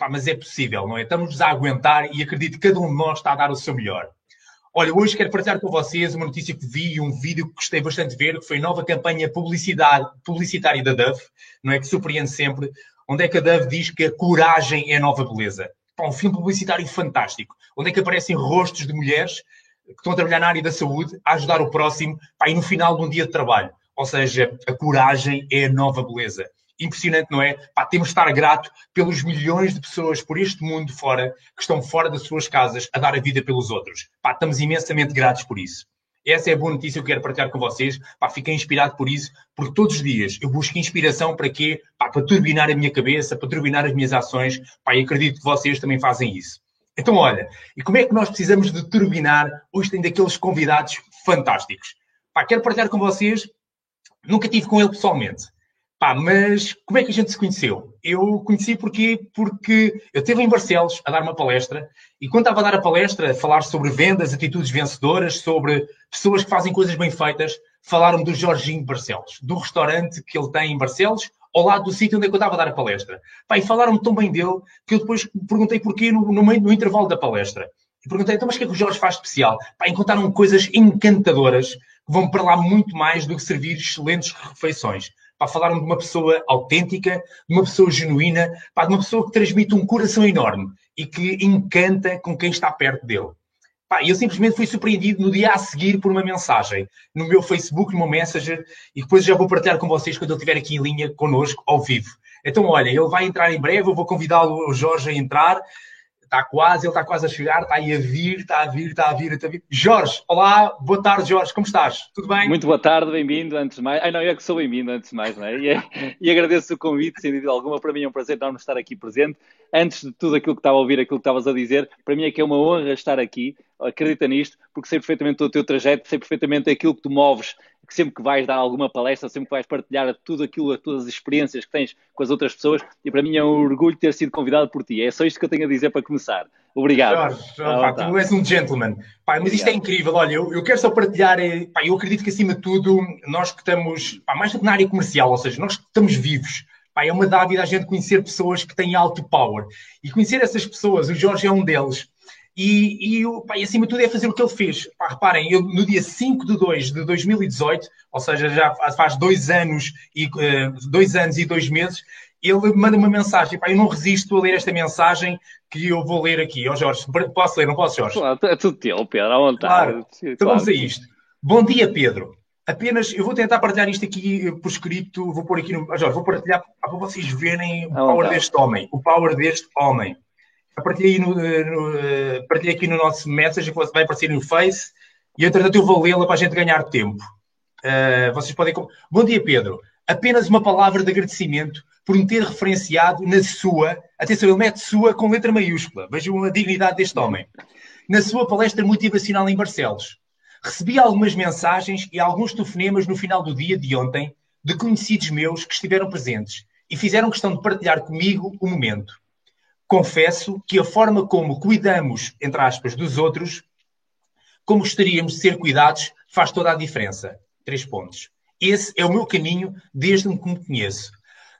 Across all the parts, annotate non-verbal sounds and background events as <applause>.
pá, mas é possível, não é? Estamos a aguentar e acredito que cada um de nós está a dar o seu melhor. Olha, hoje quero partilhar com vocês uma notícia que vi e um vídeo que gostei bastante de ver, que foi a nova campanha publicidade, publicitária da Dove, não é? Que surpreende sempre, onde é que a Dove diz que a coragem é a nova beleza. Pá, um filme publicitário fantástico, onde é que aparecem rostos de mulheres que estão a trabalhar na área da saúde, a ajudar o próximo, pá, e no final de um dia de trabalho. Ou seja, a coragem é a nova beleza. Impressionante, não é? Pá, temos de estar grato pelos milhões de pessoas por este mundo fora, que estão fora das suas casas a dar a vida pelos outros. Pá, estamos imensamente gratos por isso. Essa é a boa notícia que eu quero partilhar com vocês. Pá, fiquei inspirado por isso, porque todos os dias eu busco inspiração para quê? Pá, para turbinar a minha cabeça, para turbinar as minhas ações. Pá, e acredito que vocês também fazem isso. Então, olha, e como é que nós precisamos de turbinar? Hoje tem daqueles convidados fantásticos. Pá, quero partilhar com vocês Nunca tive com ele pessoalmente. Pá, mas como é que a gente se conheceu? Eu conheci porque, porque eu esteve em Barcelos a dar uma palestra e quando estava a dar a palestra, a falar sobre vendas, atitudes vencedoras, sobre pessoas que fazem coisas bem feitas, falaram do Jorginho Barcelos, do restaurante que ele tem em Barcelos, ao lado do sítio onde é eu estava a dar a palestra. Pá, e falaram tão bem dele que eu depois perguntei porquê no, no, meio, no intervalo da palestra. E perguntei, então, mas o que é que o Jorge faz especial? Pá, encontraram coisas encantadoras vão para lá muito mais do que servir excelentes refeições. Para falar de uma pessoa autêntica, de uma pessoa genuína, para de uma pessoa que transmite um coração enorme e que encanta com quem está perto dele. Pá, eu simplesmente fui surpreendido no dia a seguir por uma mensagem no meu Facebook, no meu Messenger, e depois já vou partilhar com vocês quando ele estiver aqui em linha connosco, ao vivo. Então, olha, ele vai entrar em breve, eu vou convidá-lo, o Jorge, a entrar está quase, ele está quase a chegar, está aí a vir, está a vir, está a vir, está a vir. Jorge, olá, boa tarde, Jorge, como estás? Tudo bem? Muito boa tarde, bem-vindo, antes de mais. Ai, não, eu é que sou bem-vindo, antes de mais, não é? E, e, agradeço o convite, sem dúvida alguma, para mim é um prazer enorme estar aqui presente. Antes de tudo aquilo que estava a ouvir, aquilo que estavas a dizer, para mim é que é uma honra estar aqui, acredita nisto, porque sei perfeitamente o teu trajeto, sei perfeitamente aquilo que tu moves que sempre que vais dar alguma palestra, sempre que vais partilhar tudo aquilo, todas as experiências que tens com as outras pessoas, e para mim é um orgulho ter sido convidado por ti. É só isto que eu tenho a dizer para começar. Obrigado. Jorge, pá, tu és um gentleman. Pá, mas isto é incrível. Olha, eu, eu quero só partilhar. Eh, pá, eu acredito que, acima de tudo, nós que estamos, mais do que na área comercial, ou seja, nós que estamos vivos, é uma dávida a gente conhecer pessoas que têm alto power. E conhecer essas pessoas, o Jorge é um deles. E, e, pá, e, acima de tudo é fazer o que ele fez. Pá, reparem, eu, no dia 5 de 2 de 2018, ou seja, já faz dois anos e, uh, dois anos e dois meses, ele manda uma mensagem. Pá, eu não resisto a ler esta mensagem que eu vou ler aqui. Ó oh, Jorge, posso ler, não posso, Jorge? Claro, é tudo teu, Pedro, à vontade. Claro. Então claro. vamos a isto. Bom dia, Pedro. Apenas, eu vou tentar partilhar isto aqui eh, por escrito, vou pôr aqui no. Jorge, vou partilhar para vocês verem o power deste homem. O power deste homem partilhei, no, eh, no, eh, partilhei aqui no nosso message, que vai aparecer no Face, e entretanto eu vou lê-la para a gente ganhar tempo. Uh, vocês podem. Bom dia, Pedro. Apenas uma palavra de agradecimento por me ter referenciado na sua. Atenção, ele mete sua com letra maiúscula. Vejam a dignidade deste homem. Na sua palestra motivacional em Barcelos. Recebi algumas mensagens e alguns telefonemas no final do dia de ontem de conhecidos meus que estiveram presentes e fizeram questão de partilhar comigo o momento confesso que a forma como cuidamos, entre aspas, dos outros, como gostaríamos de ser cuidados, faz toda a diferença. Três pontos. Esse é o meu caminho desde que me conheço.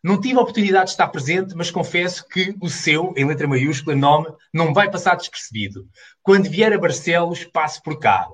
Não tive a oportunidade de estar presente, mas confesso que o seu, em letra maiúscula, nome, não vai passar despercebido. Quando vier a Barcelos, passo por cá.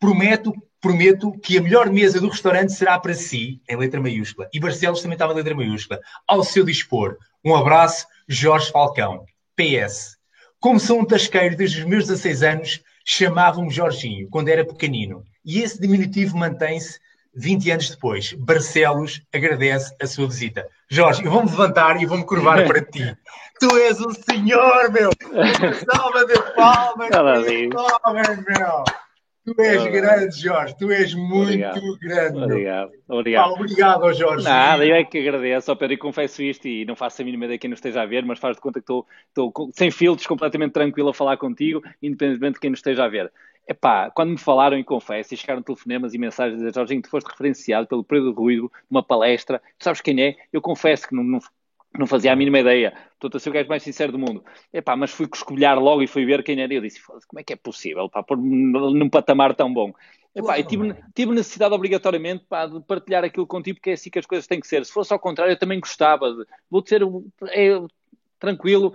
Prometo, prometo que a melhor mesa do restaurante será para si, em letra maiúscula. E Barcelos também estava em letra maiúscula. Ao seu dispor. Um abraço, Jorge Falcão. PS. Como sou um tasqueiro desde os meus 16 anos, chamavam-me Jorginho, quando era pequenino. E esse diminutivo mantém-se 20 anos depois. Barcelos agradece a sua visita. Jorge, eu vou-me levantar e vou-me curvar <laughs> para ti. Tu és um senhor, meu! <laughs> Salva de palmas! Palmas, meu! Tu és grande, Jorge. Tu és muito obrigado. grande. Obrigado. Obrigado. Ah, obrigado, Jorge. Nada, eu é que agradeço. Ó, Pedro, e confesso isto e não faço a mínima ideia de quem nos esteja a ver, mas faz de conta que estou, estou sem filtros, completamente tranquilo a falar contigo, independentemente de quem nos esteja a ver. Epá, quando me falaram e confesso, e chegaram telefonemas e mensagens de Jorginho, tu foste referenciado pelo Pedro Ruido numa palestra, tu sabes quem é? Eu confesso que não, não, não fazia a mínima ideia. Estou a ser o gajo mais sincero do mundo. Epá, mas fui escolher logo e fui ver quem era. Eu disse, como é que é possível, pá, pôr num patamar tão bom? Epá, e tive, tive, necessidade obrigatoriamente pá, de partilhar aquilo contigo, porque é assim que as coisas têm que ser. Se fosse ao contrário, eu também gostava. De, vou ser é, tranquilo.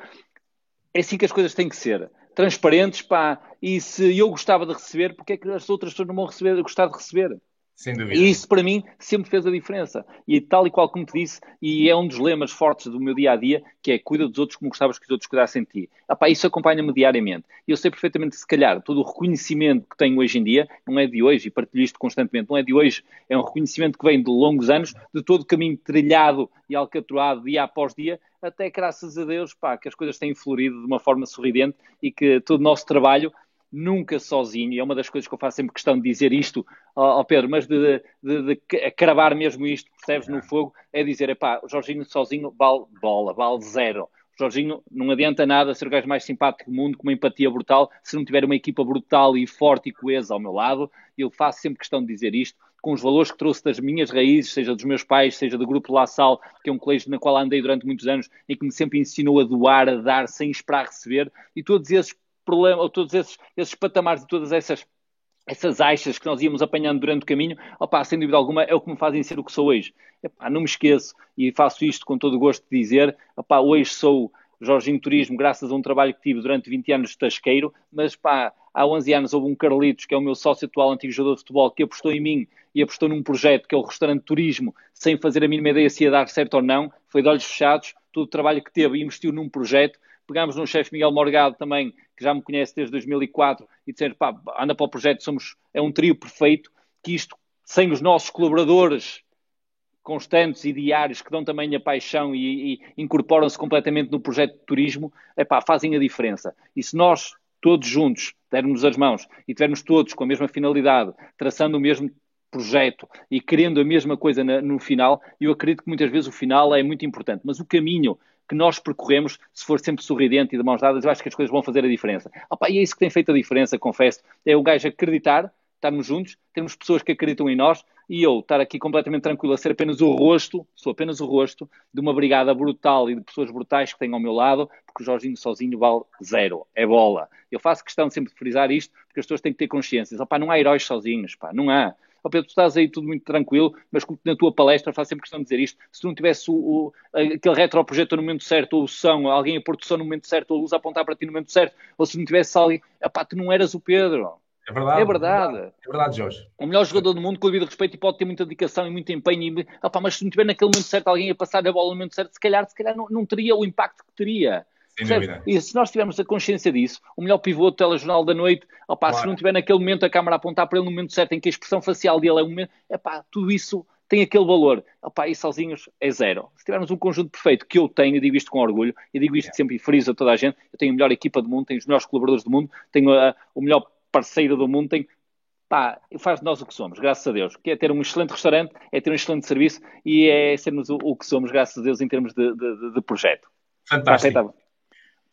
é assim que as coisas têm que ser. Transparentes, pá, e se eu gostava de receber, porque é que as outras pessoas não vão receber, gostar de receber? Sem dúvida. E isso para mim sempre fez a diferença. E tal e qual como te disse, e é um dos lemas fortes do meu dia a dia, que é cuida dos outros como gostavas que os outros cuidassem de ti. Epá, isso acompanha-me diariamente. E eu sei perfeitamente, se calhar, todo o reconhecimento que tenho hoje em dia, não é de hoje, e partilho isto constantemente, não é de hoje, é um reconhecimento que vem de longos anos, de todo o caminho trilhado e alcatroado dia após dia, até graças a Deus, pá, que as coisas têm florido de uma forma sorridente e que todo o nosso trabalho nunca sozinho, e é uma das coisas que eu faço sempre questão de dizer isto ao, Pedro, mas de, de, de, de cravar mesmo isto, percebes, no fogo, é dizer, epá, o Jorginho sozinho vale bola, vale zero. O Jorginho não adianta nada ser o gajo mais simpático do mundo, com uma empatia brutal, se não tiver uma equipa brutal e forte e coesa ao meu lado. Eu faço sempre questão de dizer isto, com os valores que trouxe das minhas raízes, seja dos meus pais, seja do Grupo La Salle, que é um colégio na qual andei durante muitos anos e que me sempre ensinou a doar, a dar, sem esperar receber, e todos esses problema, ou todos esses, esses patamares e todas essas essas achas que nós íamos apanhando durante o caminho, opá, sem dúvida alguma, é o que me fazem ser o que sou hoje. Epá, não me esqueço e faço isto com todo o gosto de dizer, opá, hoje sou Jorginho Turismo graças a um trabalho que tive durante 20 anos de tasqueiro, mas pá, há 11 anos houve um Carlitos, que é o meu sócio atual, antigo jogador de futebol, que apostou em mim e apostou num projeto que é o restaurante turismo, sem fazer a mínima ideia se ia dar certo ou não, foi de olhos fechados, todo o trabalho que teve e investiu num projeto. Pegámos no chefe Miguel Morgado também, que já me conhece desde 2004, e dizer, pá, anda para o projeto, somos, é um trio perfeito, que isto, sem os nossos colaboradores constantes e diários que dão também a paixão e, e incorporam-se completamente no projeto de turismo, epá, fazem a diferença. E se nós todos juntos dermos as mãos e tivermos todos com a mesma finalidade, traçando o mesmo projeto e querendo a mesma coisa na, no final, eu acredito que muitas vezes o final é muito importante, mas o caminho que nós percorremos, se for sempre sorridente e de mãos dadas, eu acho que as coisas vão fazer a diferença. Opa, e é isso que tem feito a diferença, confesso. É o gajo acreditar, estarmos juntos, termos pessoas que acreditam em nós e eu estar aqui completamente tranquilo a ser apenas o rosto, sou apenas o rosto de uma brigada brutal e de pessoas brutais que tenho ao meu lado, porque o Jorginho sozinho vale zero, é bola. Eu faço questão sempre de frisar isto, porque as pessoas têm que ter consciência. Opa, não há heróis sozinhos, pá, não há oh Pedro, tu estás aí tudo muito tranquilo, mas como na tua palestra faz sempre questão de dizer isto, se tu não tivesse o, o, aquele retroprojetor no momento certo, ou o som, alguém a pôr no momento certo, ou a luz a apontar para ti no momento certo, ou se não tivesse alguém, epá, tu não eras o Pedro. É verdade. É verdade. É verdade, Jorge. O melhor jogador do mundo, com o devido respeito, e pode ter muita dedicação e muito empenho. E, opa, mas se não tiver naquele momento certo alguém a passar a bola no momento certo, se calhar, se calhar não, não teria o impacto que teria. E se nós tivermos a consciência disso, o melhor pivô do telejornal da noite, opa, claro. se não tiver naquele momento a câmara a apontar para ele no momento certo, em que a expressão facial dele é um momento, epá, tudo isso tem aquele valor. Opa, e sozinhos é zero. Se tivermos um conjunto perfeito, que eu tenho, e digo isto com orgulho, e digo isto sempre e friso a toda a gente, eu tenho a melhor equipa do mundo, tenho os melhores colaboradores do mundo, tenho a, o melhor parceiro do mundo, tenho pá, faz de nós o que somos, graças a Deus. Que é ter um excelente restaurante, é ter um excelente serviço e é sermos o, o que somos, graças a Deus, em termos de, de, de projeto. Fantástico.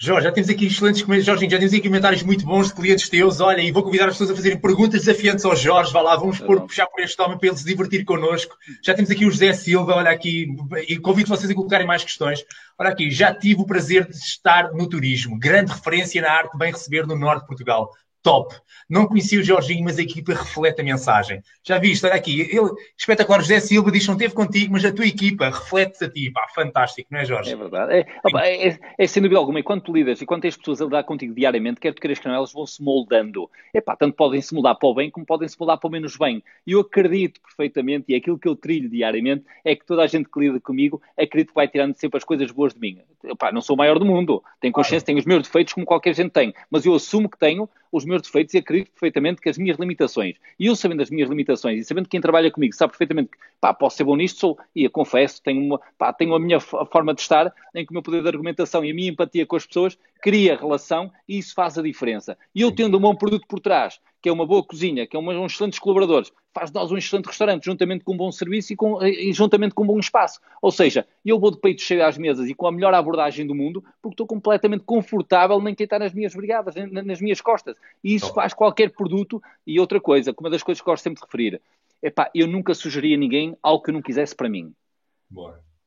Jorge, já temos aqui excelentes comentários. Jorge, já temos aqui comentários muito bons de clientes teus. Olha, e vou convidar as pessoas a fazerem perguntas desafiantes ao Jorge. Vá lá, vamos pôr, puxar por este homem para ele se divertir connosco. Já temos aqui o José Silva, olha aqui, e convido vocês a colocarem mais questões. Olha aqui, já tive o prazer de estar no turismo. Grande referência na arte, bem receber no norte de Portugal top. Não conhecia o Jorginho, mas a equipa reflete a mensagem. Já viste, olha aqui, ele, espetacular, José Silva diz que não esteve contigo, mas a tua equipa reflete-se a ti. Pá, fantástico, não é, Jorge? É verdade. É, é, é, é sem dúvida alguma. E quando tu lidas e quando tens pessoas a lidar contigo diariamente, quer tu queiras que não, elas vão se moldando. É pá, tanto podem se mudar para o bem como podem se mudar para o menos bem. E eu acredito perfeitamente, e aquilo que eu trilho diariamente, é que toda a gente que lida comigo acredito que vai tirando sempre as coisas boas de mim. Eu, pá, não sou o maior do mundo. Tenho consciência, tenho os meus defeitos como qualquer gente tem. Mas eu assumo que tenho os meus defeitos e acredito perfeitamente que as minhas limitações, e eu sabendo as minhas limitações e sabendo que quem trabalha comigo sabe perfeitamente que pá, posso ser bom nisto, sou, e confesso, tenho, uma, pá, tenho a minha forma de estar em que o meu poder de argumentação e a minha empatia com as pessoas cria relação e isso faz a diferença. E eu tendo um bom produto por trás, que é uma boa cozinha, que é uma, uns excelentes colaboradores, faz de nós um excelente restaurante, juntamente com um bom serviço e, com, e juntamente com um bom espaço. Ou seja, eu vou de peito cheio às mesas e com a melhor abordagem do mundo, porque estou completamente confortável nem quem está nas minhas brigadas, nas minhas costas. E isso faz qualquer produto. E outra coisa, que uma das coisas que gosto sempre de referir, é pá, eu nunca sugeria a ninguém algo que eu não quisesse para mim.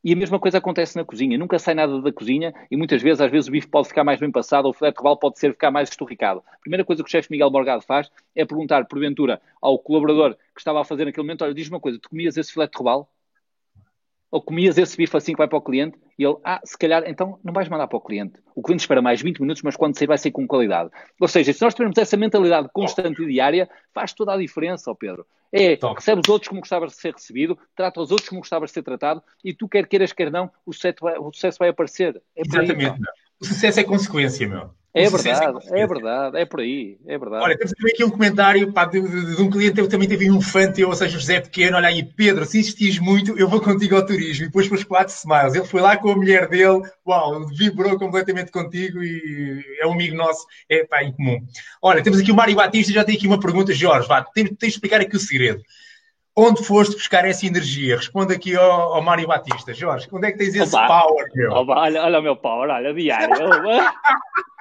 E a mesma coisa acontece na cozinha. Nunca sai nada da cozinha e muitas vezes, às vezes, o bife pode ficar mais bem passado ou o filete de pode ser ficar mais esturricado. A primeira coisa que o chefe Miguel Morgado faz é perguntar, porventura, ao colaborador que estava a fazer naquele momento: olha, diz-me uma coisa, tu comias esse filete de robalo? Ou comias esse bife assim que vai para o cliente e ele, ah, se calhar, então não vais mandar para o cliente. O cliente espera mais 20 minutos, mas quando sair vai ser com qualidade. Ou seja, se nós tivermos essa mentalidade constante e diária, faz toda a diferença, ó Pedro. É, Top. recebe os outros como gostavas de ser recebido, trata os outros como gostavas de ser tratado e tu, quer queiras, quer não, o sucesso vai, o sucesso vai aparecer. É Exatamente. Aí, o sucesso é consequência, meu. É verdade, é, verdade, é por aí, é verdade. Olha, temos também aqui um comentário pá, de, de, de, um cliente, eu também teve um fã teu, ou seja, José Pequeno, olha aí, Pedro, se insistis muito, eu vou contigo ao turismo. E depois para os quatro smiles. Ele foi lá com a mulher dele, uau, vibrou completamente contigo e é um amigo nosso, é pá, em comum. Olha, temos aqui o Mário Batista, já tem aqui uma pergunta, Jorge, vá, tens, tens de explicar aqui o segredo. Onde foste buscar essa energia? Responde aqui ao, ao Mário Batista. Jorge, onde é que tens esse Opa. power, meu? Opa, olha, olha o meu power, olha, diário. <laughs> <laughs>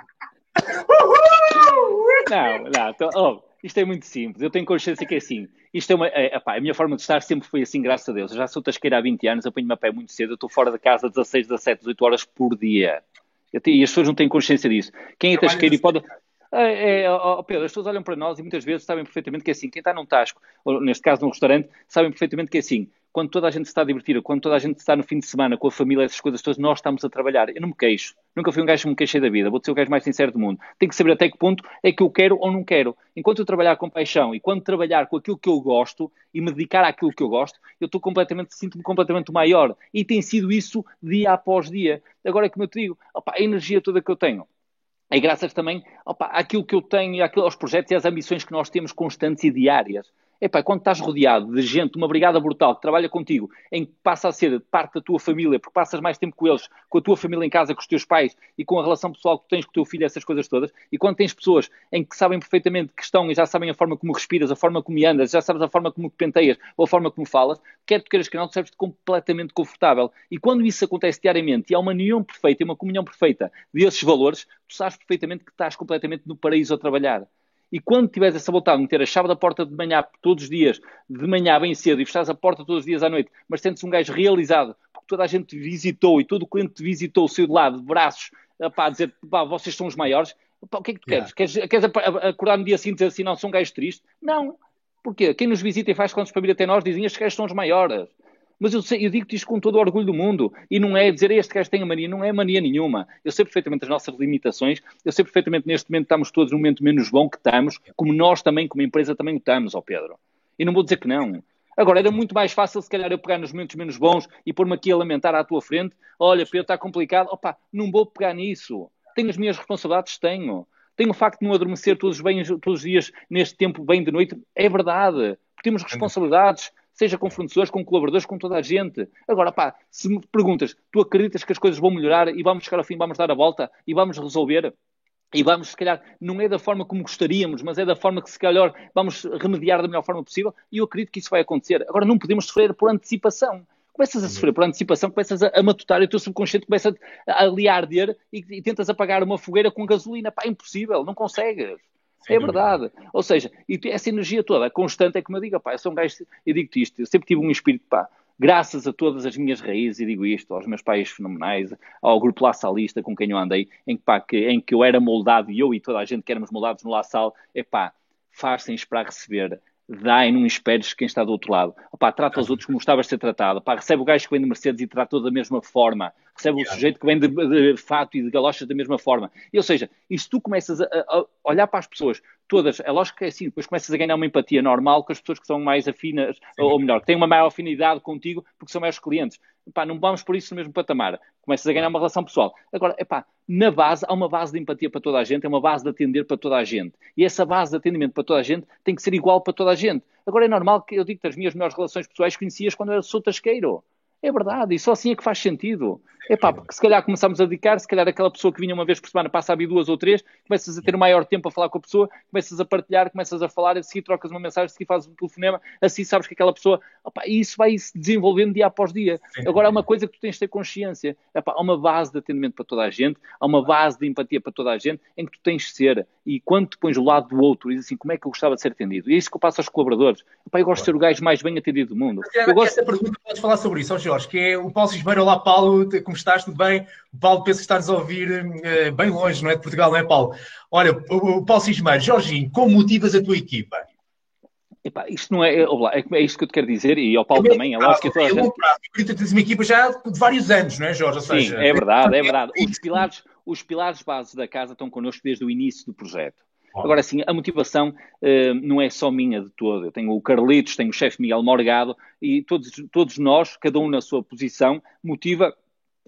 não, não, tô, oh, isto é muito simples. Eu tenho consciência que é assim. Isto é uma. É, epá, a minha forma de estar sempre foi assim, graças a Deus. Eu já sou tasqueira há 20 anos, apanho-me a pé muito cedo, eu estou fora de casa 16, 17, 18 horas por dia. E as pessoas não têm consciência disso. Quem é tasqueiro e pode. É, é, oh, Pedro, as pessoas olham para nós e muitas vezes sabem perfeitamente que é assim. Quem está num tasco, ou neste caso num restaurante, sabem perfeitamente que é assim. Quando toda a gente está a divertir, quando toda a gente está no fim de semana com a família, essas coisas todas, nós estamos a trabalhar. Eu não me queixo. Nunca fui um gajo que me queixei da vida. Vou ser o gajo mais sincero do mundo. Tenho que saber até que ponto é que eu quero ou não quero. Enquanto eu trabalhar com paixão e quando trabalhar com aquilo que eu gosto e me dedicar àquilo que eu gosto, eu estou completamente, sinto-me completamente maior. E tem sido isso dia após dia. Agora, como eu te digo, opa, a energia toda que eu tenho, é graças também opa, àquilo que eu tenho, e aos projetos e às ambições que nós temos constantes e diárias. Epá, quando estás rodeado de gente, uma brigada brutal que trabalha contigo, em que passa a ser parte da tua família, porque passas mais tempo com eles, com a tua família em casa, com os teus pais e com a relação pessoal que tens com o teu filho, essas coisas todas, e quando tens pessoas em que sabem perfeitamente que estão e já sabem a forma como respiras, a forma como andas, já sabes a forma como penteias ou a forma como falas, quer tu queiras que não, tu serves-te completamente confortável. E quando isso acontece diariamente e há uma união perfeita e uma comunhão perfeita desses valores, tu sabes perfeitamente que estás completamente no paraíso a trabalhar. E quando tiveres essa vontade de meter a chave da porta de manhã todos os dias, de manhã bem cedo, e fechares a porta todos os dias à noite, mas sentes um gajo realizado, porque toda a gente te visitou e todo o cliente te visitou, o seu de lado, de braços, para dizer, pá, vocês são os maiores, pá, o que é que tu yeah. queres? Queres, queres acordar no dia seguinte e dizer assim, não, sou um gajo triste? Não. Porquê? Quem nos visita e faz contas para vir até nós dizem, estes gajos são os maiores. Mas eu, sei, eu digo-te isto com todo o orgulho do mundo. E não é dizer este gajo tem a mania, não é mania nenhuma. Eu sei perfeitamente as nossas limitações, eu sei perfeitamente neste momento estamos todos no momento menos bom que estamos, como nós também, como empresa, também estamos, ó Pedro. E não vou dizer que não. Agora, era muito mais fácil, se calhar, eu pegar nos momentos menos bons e pôr-me aqui a lamentar à tua frente. Olha, Pedro, está complicado. Opa, não vou pegar nisso. Tenho as minhas responsabilidades? Tenho. Tenho o facto de não adormecer todos, todos os dias neste tempo bem de noite? É verdade. Temos responsabilidades seja com fornecedores, com colaboradores, com toda a gente. Agora, pá, se me perguntas, tu acreditas que as coisas vão melhorar e vamos chegar ao fim, vamos dar a volta e vamos resolver? E vamos, se calhar, não é da forma como gostaríamos, mas é da forma que, se calhar, vamos remediar da melhor forma possível. E eu acredito que isso vai acontecer. Agora, não podemos sofrer por antecipação. Começas a sofrer por antecipação, começas a, matutar e o teu subconsciente começa a, a ali a arder e, e tentas apagar uma fogueira com gasolina. Pá, impossível, não consegues. É verdade. Ou seja, e essa energia toda, constante, é como eu digo, pá, eu sou um gajo, eu digo-te isto, eu sempre tive um espírito, pá, graças a todas as minhas raízes, e digo isto, aos meus pais fenomenais, ao grupo La Salista com quem eu andei, em que, pá, que, em que eu era moldado, e eu e toda a gente que éramos moldados no La Sal, é pá, faz sem esperar receber, dá e não esperes quem está do outro lado. Opá, trata os outros como gostavas de ser tratado. Opá, recebe o gajo que vem de Mercedes e trata da mesma forma. Recebe o sujeito que vem de, de, fato e de galochas da mesma forma. E, ou seja, e se tu começas a, a, olhar para as pessoas todas, é lógico que é assim, depois começas a ganhar uma empatia normal com as pessoas que são mais afinas, Sim. ou melhor, que têm uma maior afinidade contigo porque são maiores clientes. Epá, não vamos por isso no mesmo patamar. Começas a ganhar uma relação pessoal. Agora, epá, na base, há uma base de empatia para toda a gente, é uma base de atender para toda a gente. E essa base de atendimento para toda a gente tem que ser igual para toda a gente. Agora, é normal que eu digo que as minhas melhores relações pessoais conhecias quando eu sou tasqueiro. É verdade, e só assim é que faz sentido. É pá, porque se calhar começamos a dedicar, se calhar aquela pessoa que vinha uma vez por semana passa a vir duas ou três, começas a ter maior tempo a falar com a pessoa, começas a partilhar, começas a falar, a seguir trocas uma mensagem, a seguir fazes um telefonema, assim sabes que aquela pessoa, opa, e isso vai se desenvolvendo dia após dia. Agora há uma coisa que tu tens de ter consciência, epá, há uma base de atendimento para toda a gente, há uma base de empatia para toda a gente, em que tu tens de ser, e quando te pões do lado do outro, e diz assim, como é que eu gostava de ser atendido? E é isso que eu passo aos colaboradores. Epá, eu gosto de ser o gajo mais bem atendido do mundo. Eu gosto... Essa pergunta podes falar sobre isso, ó Jorge, que é o Paulo Cismeiro, olá Paulo, como estás? Tudo bem? O Paulo pensa que está-nos a ouvir uh, bem longe, não é? De Portugal, não é, Paulo? Olha, o, o Paulo Cismeiro, Jorginho, como motivas a tua equipa? Epá, isto não é, é, é isto que eu te quero dizer, e ao Paulo é também, é lógico que toda a gente... Acredito que tens uma equipa já de vários anos, não é, Jorge? Ou Sim, seja, é verdade, é verdade. Os pilares, os pilares bases da casa estão connosco desde o início do projeto. Agora sim, a motivação uh, não é só minha de todo. Eu tenho o Carlitos, tenho o chefe Miguel Morgado e todos, todos nós, cada um na sua posição, motiva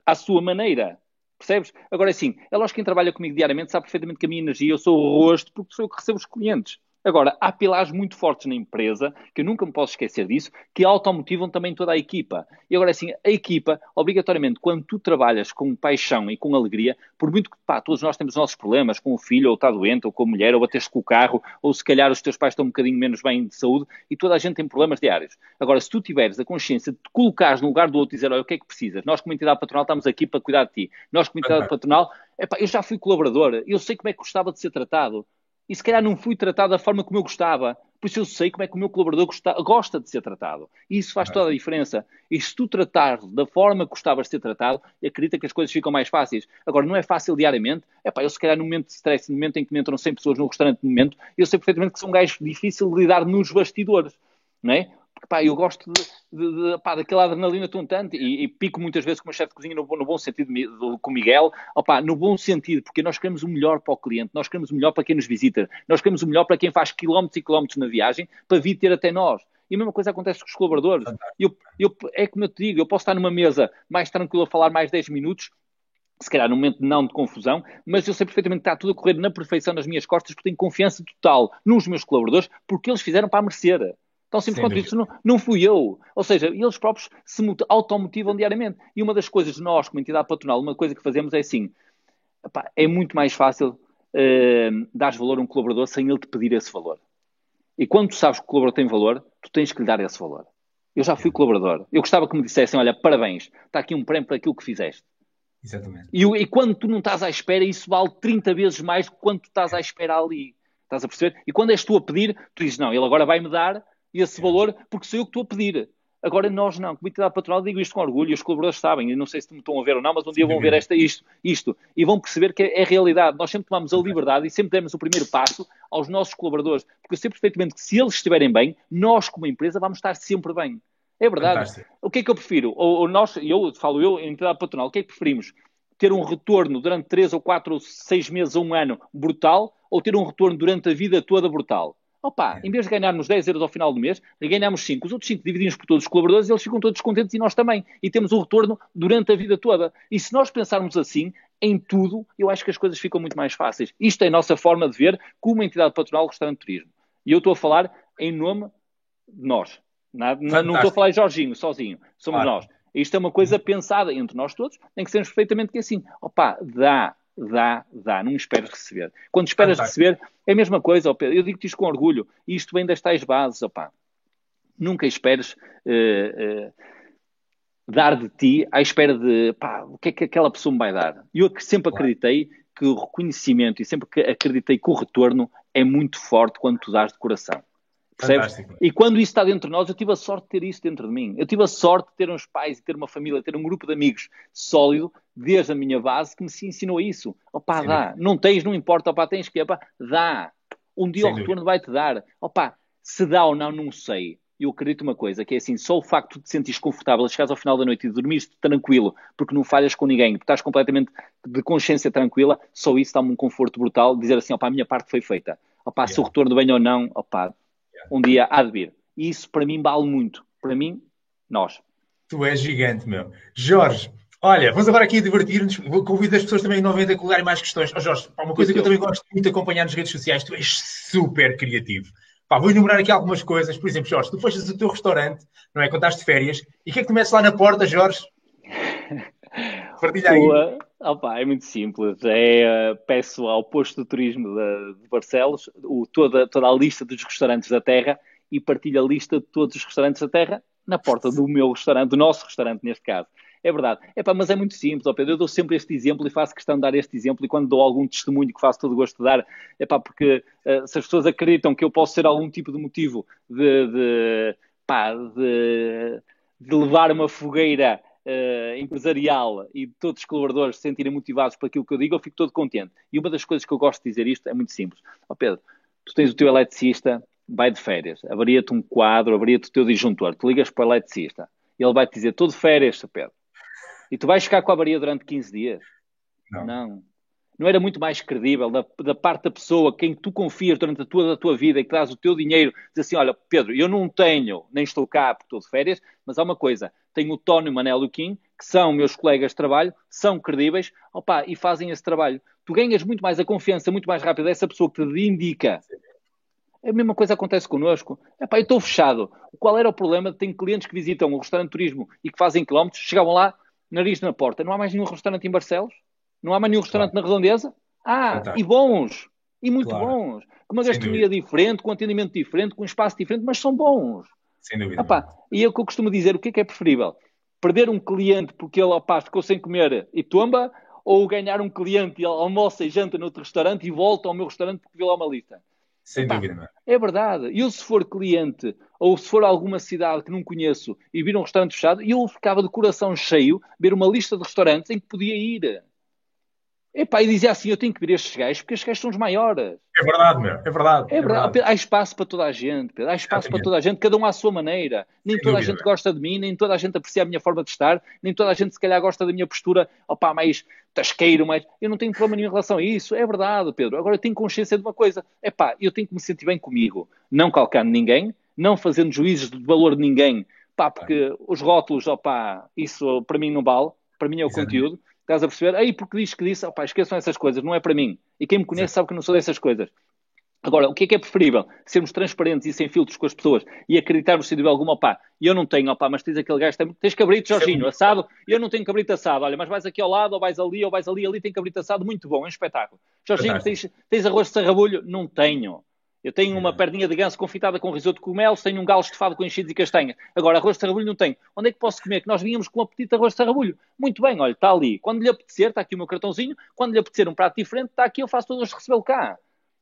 à sua maneira. Percebes? Agora sim, é lógico que quem trabalha comigo diariamente sabe perfeitamente que a minha energia, eu sou o rosto porque sou eu que recebo os clientes. Agora, há pilares muito fortes na empresa, que eu nunca me posso esquecer disso, que automotivam também toda a equipa. E agora, assim, a equipa, obrigatoriamente, quando tu trabalhas com paixão e com alegria, por muito que, pá, todos nós temos os nossos problemas, com o filho, ou está doente, ou com a mulher, ou bateres com o carro, ou se calhar os teus pais estão um bocadinho menos bem de saúde, e toda a gente tem problemas diários. Agora, se tu tiveres a consciência de te colocares no lugar do outro e dizer, olha, o que é que precisas? Nós, como entidade patronal, estamos aqui para cuidar de ti. Nós, como entidade patronal, epá, eu já fui colaborador, eu sei como é que gostava de ser tratado e se calhar não fui tratado da forma como eu gostava. Por isso eu sei como é que o meu colaborador gosta, gosta de ser tratado. E isso faz toda a diferença. E se tu tratar da forma que gostavas de ser tratado, acredita que as coisas ficam mais fáceis. Agora, não é fácil diariamente. É pá, eu se calhar no momento de stress, no momento em que me entram 100 pessoas no restaurante, no momento, eu sei perfeitamente que sou um gajo difícil de lidar nos bastidores. Não é? Porque pá, eu gosto de, de, de, pá, daquela adrenalina tontante e, e, pico muitas vezes com o chefe de cozinha no, no, bom sentido do, com o Miguel, opá, no bom sentido, porque nós queremos o melhor para o cliente, nós queremos o melhor para quem nos visita, nós queremos o melhor para quem faz quilómetros e quilómetros na viagem para vir ter até nós. E a mesma coisa acontece com os colaboradores. Eu, eu, é como eu te digo, eu posso estar numa mesa mais tranquila a falar mais 10 minutos, se calhar num momento não de confusão, mas eu sei perfeitamente que está tudo a correr na perfeição nas minhas costas, porque tenho confiança total nos meus colaboradores, porque eles fizeram para merecer. Tão simples quanto isso. Não, não fui eu. Ou seja, eles próprios se automotivam diariamente. E uma das coisas, nós, como entidade patronal, uma coisa que fazemos é assim: epá, é muito mais fácil uh, dar valor a um colaborador sem ele te pedir esse valor. E quando tu sabes que o colaborador tem valor, tu tens que lhe dar esse valor. Eu já fui colaborador. Eu gostava que me dissessem: olha, parabéns, está aqui um prémio para aquilo que fizeste. Exatamente. E, e quando tu não estás à espera, isso vale 30 vezes mais do que quando tu estás à espera ali. Estás a perceber? E quando és tu a pedir, tu dizes: não, ele agora vai-me dar esse valor porque sou eu que estou a pedir. Agora nós não, como entidade patronal digo isto com orgulho, os colaboradores sabem, eu não sei se me estão a ver ou não, mas um dia vão ver esta, isto, isto, e vão perceber que é, é realidade. Nós sempre tomamos a liberdade e sempre demos o primeiro passo aos nossos colaboradores, porque eu sei perfeitamente que se eles estiverem bem, nós como empresa vamos estar sempre bem. É verdade. Fantástico. O que é que eu prefiro? Ou, ou nós, eu falo eu, entidade patronal, o que é que preferimos? Ter um retorno durante 3 ou 4 ou 6 meses ou um ano brutal, ou ter um retorno durante a vida toda brutal? Opa, em vez de ganharmos 10 euros ao final do mês, ganhamos 5. Os outros 5 dividimos por todos os colaboradores e eles ficam todos contentes e nós também. E temos o retorno durante a vida toda. E se nós pensarmos assim, em tudo, eu acho que as coisas ficam muito mais fáceis. Isto é a nossa forma de ver como entidade patronal do restaurante de turismo. E eu estou a falar em nome de nós. Não, não estou a falar em Jorginho, sozinho. Somos claro. nós. Isto é uma coisa pensada entre nós todos, tem que sermos perfeitamente que é assim. Opa, dá, dá, dá, não esperas receber. Quando esperas receber, é a mesma coisa, Pedro. eu digo-te isto com orgulho, e isto vem das tais bases, opá. Nunca esperes uh, uh, dar de ti à espera de, pá, o que é que aquela pessoa me vai dar. Eu sempre acreditei que o reconhecimento e sempre que acreditei que o retorno é muito forte quando tu dás de coração. Percebes? E quando isso está dentro de nós, eu tive a sorte de ter isso dentro de mim. Eu tive a sorte de ter uns pais e ter uma família, ter um grupo de amigos sólido, desde a minha base, que me ensinou isso. Opá, dá. Não tens, não importa, opá, tens que, opá, dá. Um dia Sem o retorno vai-te dar. Opá, se dá ou não, não sei. Eu acredito uma coisa, que é assim, só o facto de te sentires confortável, chegares ao final da noite e dormires tranquilo, porque não falhas com ninguém, porque estás completamente de consciência tranquila, só isso dá-me um conforto brutal, dizer assim, opá, a minha parte foi feita. Opá, yeah. se o retorno vem ou não, opá, um dia há de vir. E isso para mim vale muito. Para mim, nós. Tu és gigante, meu. Jorge, olha, vamos agora aqui divertir-nos. Convido as pessoas também novamente a colocarem mais questões. Oh, Jorge, uma coisa que eu também gosto muito de acompanhar nas redes sociais, tu és super criativo. Pá, vou enumerar aqui algumas coisas. Por exemplo, Jorge, tu fechas o teu restaurante, não é? Quando estás de férias, e o que é que tu metes lá na porta, Jorge? <laughs> Partilha aí. Boa. Opa, é muito simples. É, uh, peço ao posto de turismo de, de Barcelos o, toda, toda a lista dos restaurantes da Terra e partilho a lista de todos os restaurantes da Terra na porta do meu restaurante, do nosso restaurante neste caso. É verdade. Epá, mas é muito simples, ó Pedro. Eu dou sempre este exemplo e faço questão de dar este exemplo e quando dou algum testemunho que faço todo gosto de dar, epá, porque uh, se as pessoas acreditam que eu posso ser algum tipo de motivo de, de, pá, de, de levar uma fogueira uh, empresarial e de todos os colaboradores se sentirem motivados por aquilo que eu digo, eu fico todo contente. E uma das coisas que eu gosto de dizer isto é muito simples. Ó oh Pedro, tu tens o teu eletricista, vai de férias, avaria-te um quadro, avaria-te o teu disjuntor, tu ligas para o eletricista, e ele vai te dizer, estou de férias, Pedro. E tu vais ficar com a avaria durante 15 dias? Não. Não. Não era muito mais credível da, da parte da pessoa quem tu confias durante a tua, a tua vida e que traz o teu dinheiro, diz assim, olha, Pedro, eu não tenho, nem estou cá porque estou de férias, mas há uma coisa, tenho o Tony e o Manel e o Kim, que são meus colegas de trabalho, são credíveis, opa, e fazem esse trabalho. Tu ganhas muito mais a confiança, muito mais rápido dessa pessoa que te indica. A mesma coisa acontece connosco. Epá, eu estou fechado. Qual era o problema? Tenho clientes que visitam o restaurante de turismo e que fazem quilómetros, chegavam lá, nariz na porta. Não há mais nenhum restaurante em Barcelos? Não há mais nenhum restaurante claro. na redondeza? Ah, Fantástico. e bons. E muito claro. bons. Com uma gastronomia diferente, com um atendimento diferente, com um espaço diferente, mas são bons. Sem dúvida. Epá, e é o que eu costumo dizer, o que é que é preferível? Perder um cliente porque ele, opá, ficou sem comer e tomba, ou ganhar um cliente e almoça e janta noutro restaurante e volta ao meu restaurante porque viu lá uma lista? Sem Epá, dúvida. É? é verdade. Eu, se for cliente ou se for alguma cidade que não conheço e vir um restaurante fechado, eu ficava de coração cheio ver uma lista de restaurantes em que podia ir. Epá, e dizia assim: eu tenho que ver estes gajos porque estes gajos são os maiores. É verdade, meu. É verdade. É, é verdade. Há espaço para toda a gente, Pedro. Há espaço para toda a gente, cada um à sua maneira. Nem Sem toda dúvida, a gente gosta de mim, nem toda a gente aprecia a minha forma de estar, nem toda a gente, se calhar, gosta da minha postura, opá, mais tasqueiro, mais. Eu não tenho problema nenhum em relação a isso. É verdade, Pedro. Agora eu tenho consciência de uma coisa: epá, eu tenho que me sentir bem comigo, não calcando ninguém, não fazendo juízes de valor de ninguém, pá, porque os rótulos, opá, isso para mim não vale. Para mim é o Exatamente. conteúdo. Estás a perceber? Aí porque diz que disse, opá, esqueçam essas coisas, não é para mim. E quem me conhece Sim. sabe que não sou dessas coisas. Agora, o que é que é preferível? Sermos transparentes e sem filtros com as pessoas e acreditarmos se tiver alguma, opá, eu não tenho, opá, mas tens aquele gajo, tens cabrito, Jorginho, Sim. assado, eu não tenho cabrito assado, olha, mas vais aqui ao lado, ou vais ali, ou vais ali, ali tem cabrito assado, muito bom, é um espetáculo. Jorginho, tens, tens arroz de sarrabulho? Não tenho. Eu tenho uma perninha de ganso confitada com risoto de cogumelos, tenho um galo estufado com enchidos e castanhas. Agora, arroz de sarrabulho não tenho. Onde é que posso comer? Que nós vínhamos com um apetite de arroz de sarrabulho. Muito bem, olha, está ali. Quando lhe apetecer, está aqui o meu cartãozinho. Quando lhe apetecer um prato diferente, está aqui, eu faço todos recebê-lo cá.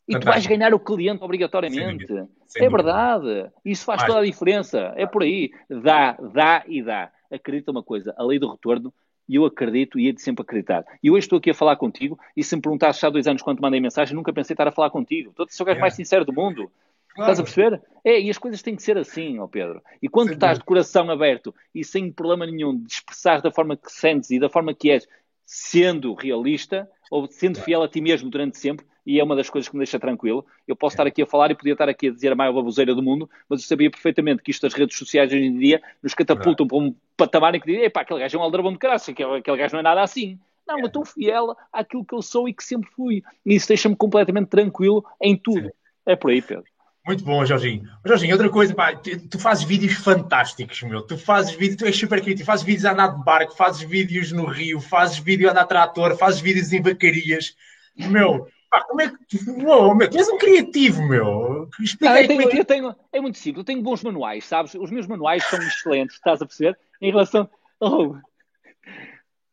E Fantástico. tu vais ganhar o cliente obrigatoriamente. Sem Sem é verdade. Isso faz toda a diferença. É por aí. Dá, dá e dá. Acredita uma coisa, a lei do retorno e eu acredito e hei de sempre acreditar. E hoje estou aqui a falar contigo e se me perguntaste há dois anos quando te mandei mensagem, nunca pensei estar a falar contigo. Estou a ser o gajo mais sincero do mundo. Claro. Estás a perceber? É, e as coisas têm que ser assim, ó Pedro. E quando estás de coração aberto e sem problema nenhum de expressar da forma que sentes e da forma que és, sendo realista ou sendo fiel a ti mesmo durante sempre, e é uma das coisas que me deixa tranquilo. Eu posso é. estar aqui a falar e podia estar aqui a dizer a maior baboseira do mundo, mas eu sabia perfeitamente que isto das redes sociais hoje em dia nos catapultam para um patamar em que dizem, epá, aquele gajo é um aldrabão de caraça, aquele gajo não é nada assim. Não, é. eu estou fiel àquilo que eu sou e que sempre fui. E isso deixa-me completamente tranquilo em tudo. Sim. É por aí, Pedro. Muito bom, Jorginho. Jorginho, outra coisa, pá, tu, fazes vídeos fantásticos, meu. Tu fazes vídeos, tu és super crítico, fazes vídeos a andar de barco, fazes vídeos no rio, fazes vídeo a andar trator, fazes vídeos em vacarias. Meu, pá, como é que tu. Oh, meu, tu és um criativo, meu. Explica ah, eu, tenho, é que... eu tenho, é muito simples, eu tenho bons manuais, sabes? Os meus manuais são excelentes, estás a perceber? Em relação. Oh,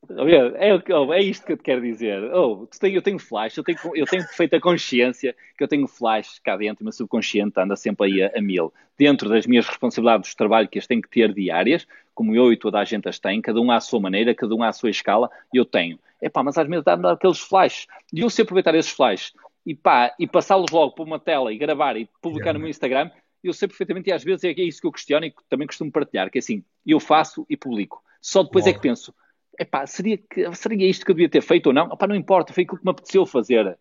é, é, isto que eu te quero dizer. Oh, eu tenho flash, eu tenho, eu tenho perfeita consciência que eu tenho flash cá dentro, o meu subconsciente anda sempre aí a, a, mil. Dentro das minhas responsabilidades de trabalho que as tenho que ter diárias, como eu e toda a gente as tem, cada um à sua maneira, cada um à sua escala, eu tenho. É pá, mas às vezes dá-me aqueles flashes. E eu sei aproveitar esses flashes e pá, e passá-los logo para uma tela e gravar e publicar no meu Instagram, eu sei perfeitamente, e às vezes é, é isso que eu questiono e que também costumo partilhar, que é assim, eu faço e publico. Só depois é que penso, epá, seria, que, seria isto que eu devia ter feito ou não? Epá, não importa, foi aquilo que me apeteceu fazer.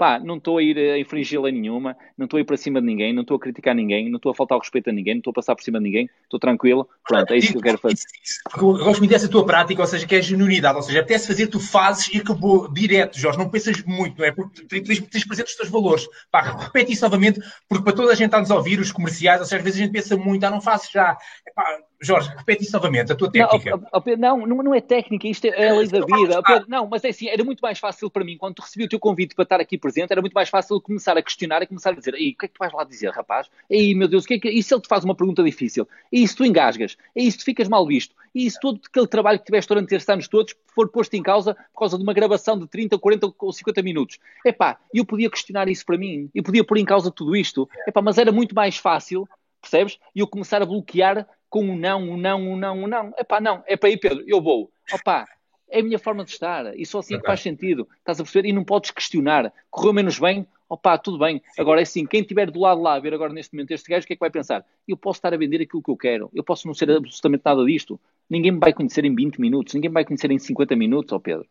Pá, não estou a ir a infringir lei nenhuma, não estou a ir para cima de ninguém, não estou a criticar ninguém, não estou a faltar o respeito a ninguém, não estou a passar por cima de ninguém, estou tranquilo, pronto, é isso que eu quero fazer. Porque eu gosto muito dessa tua prática, ou seja, que é a genuinidade, ou seja, apetece fazer, tu fazes e acabou direto, Jorge, não pensas muito, não é? Porque tens, tens presente os teus valores. Pá, repete isso novamente, porque para toda a gente a nos ouvir, os comerciais, ou seja, às vezes a gente pensa muito, ah, não faço já. Epá, Jorge, repete isso novamente, a tua técnica. Não, não, não é técnica, isto é a lei da vida. Não, mas é assim, era muito mais fácil para mim, quando recebi o teu convite para estar aqui presente, era muito mais fácil começar a questionar e começar a dizer, ei, o que é que tu vais lá dizer, rapaz? Ei, meu Deus, o que é que... e se ele te faz uma pergunta difícil? E se tu engasgas? E se tu ficas mal visto? E se todo aquele trabalho que tiveste durante estes anos todos for posto em causa por causa de uma gravação de 30, 40 ou 50 minutos? Epá, eu podia questionar isso para mim, eu podia pôr em causa tudo isto, epá, mas era muito mais fácil percebes? E eu começar a bloquear com um não, um não, um não, um não. É pá, não, é para ir, Pedro, eu vou. Opá, é a minha forma de estar. E só assim é que faz sentido. Estás a perceber? E não podes questionar. Correu menos bem? opá, tudo bem. Sim. Agora é assim, quem estiver do lado lá a ver agora neste momento este gajo, o que é que vai pensar? Eu posso estar a vender aquilo que eu quero, eu posso não ser absolutamente nada disto. Ninguém me vai conhecer em 20 minutos, ninguém me vai conhecer em 50 minutos, ó oh Pedro.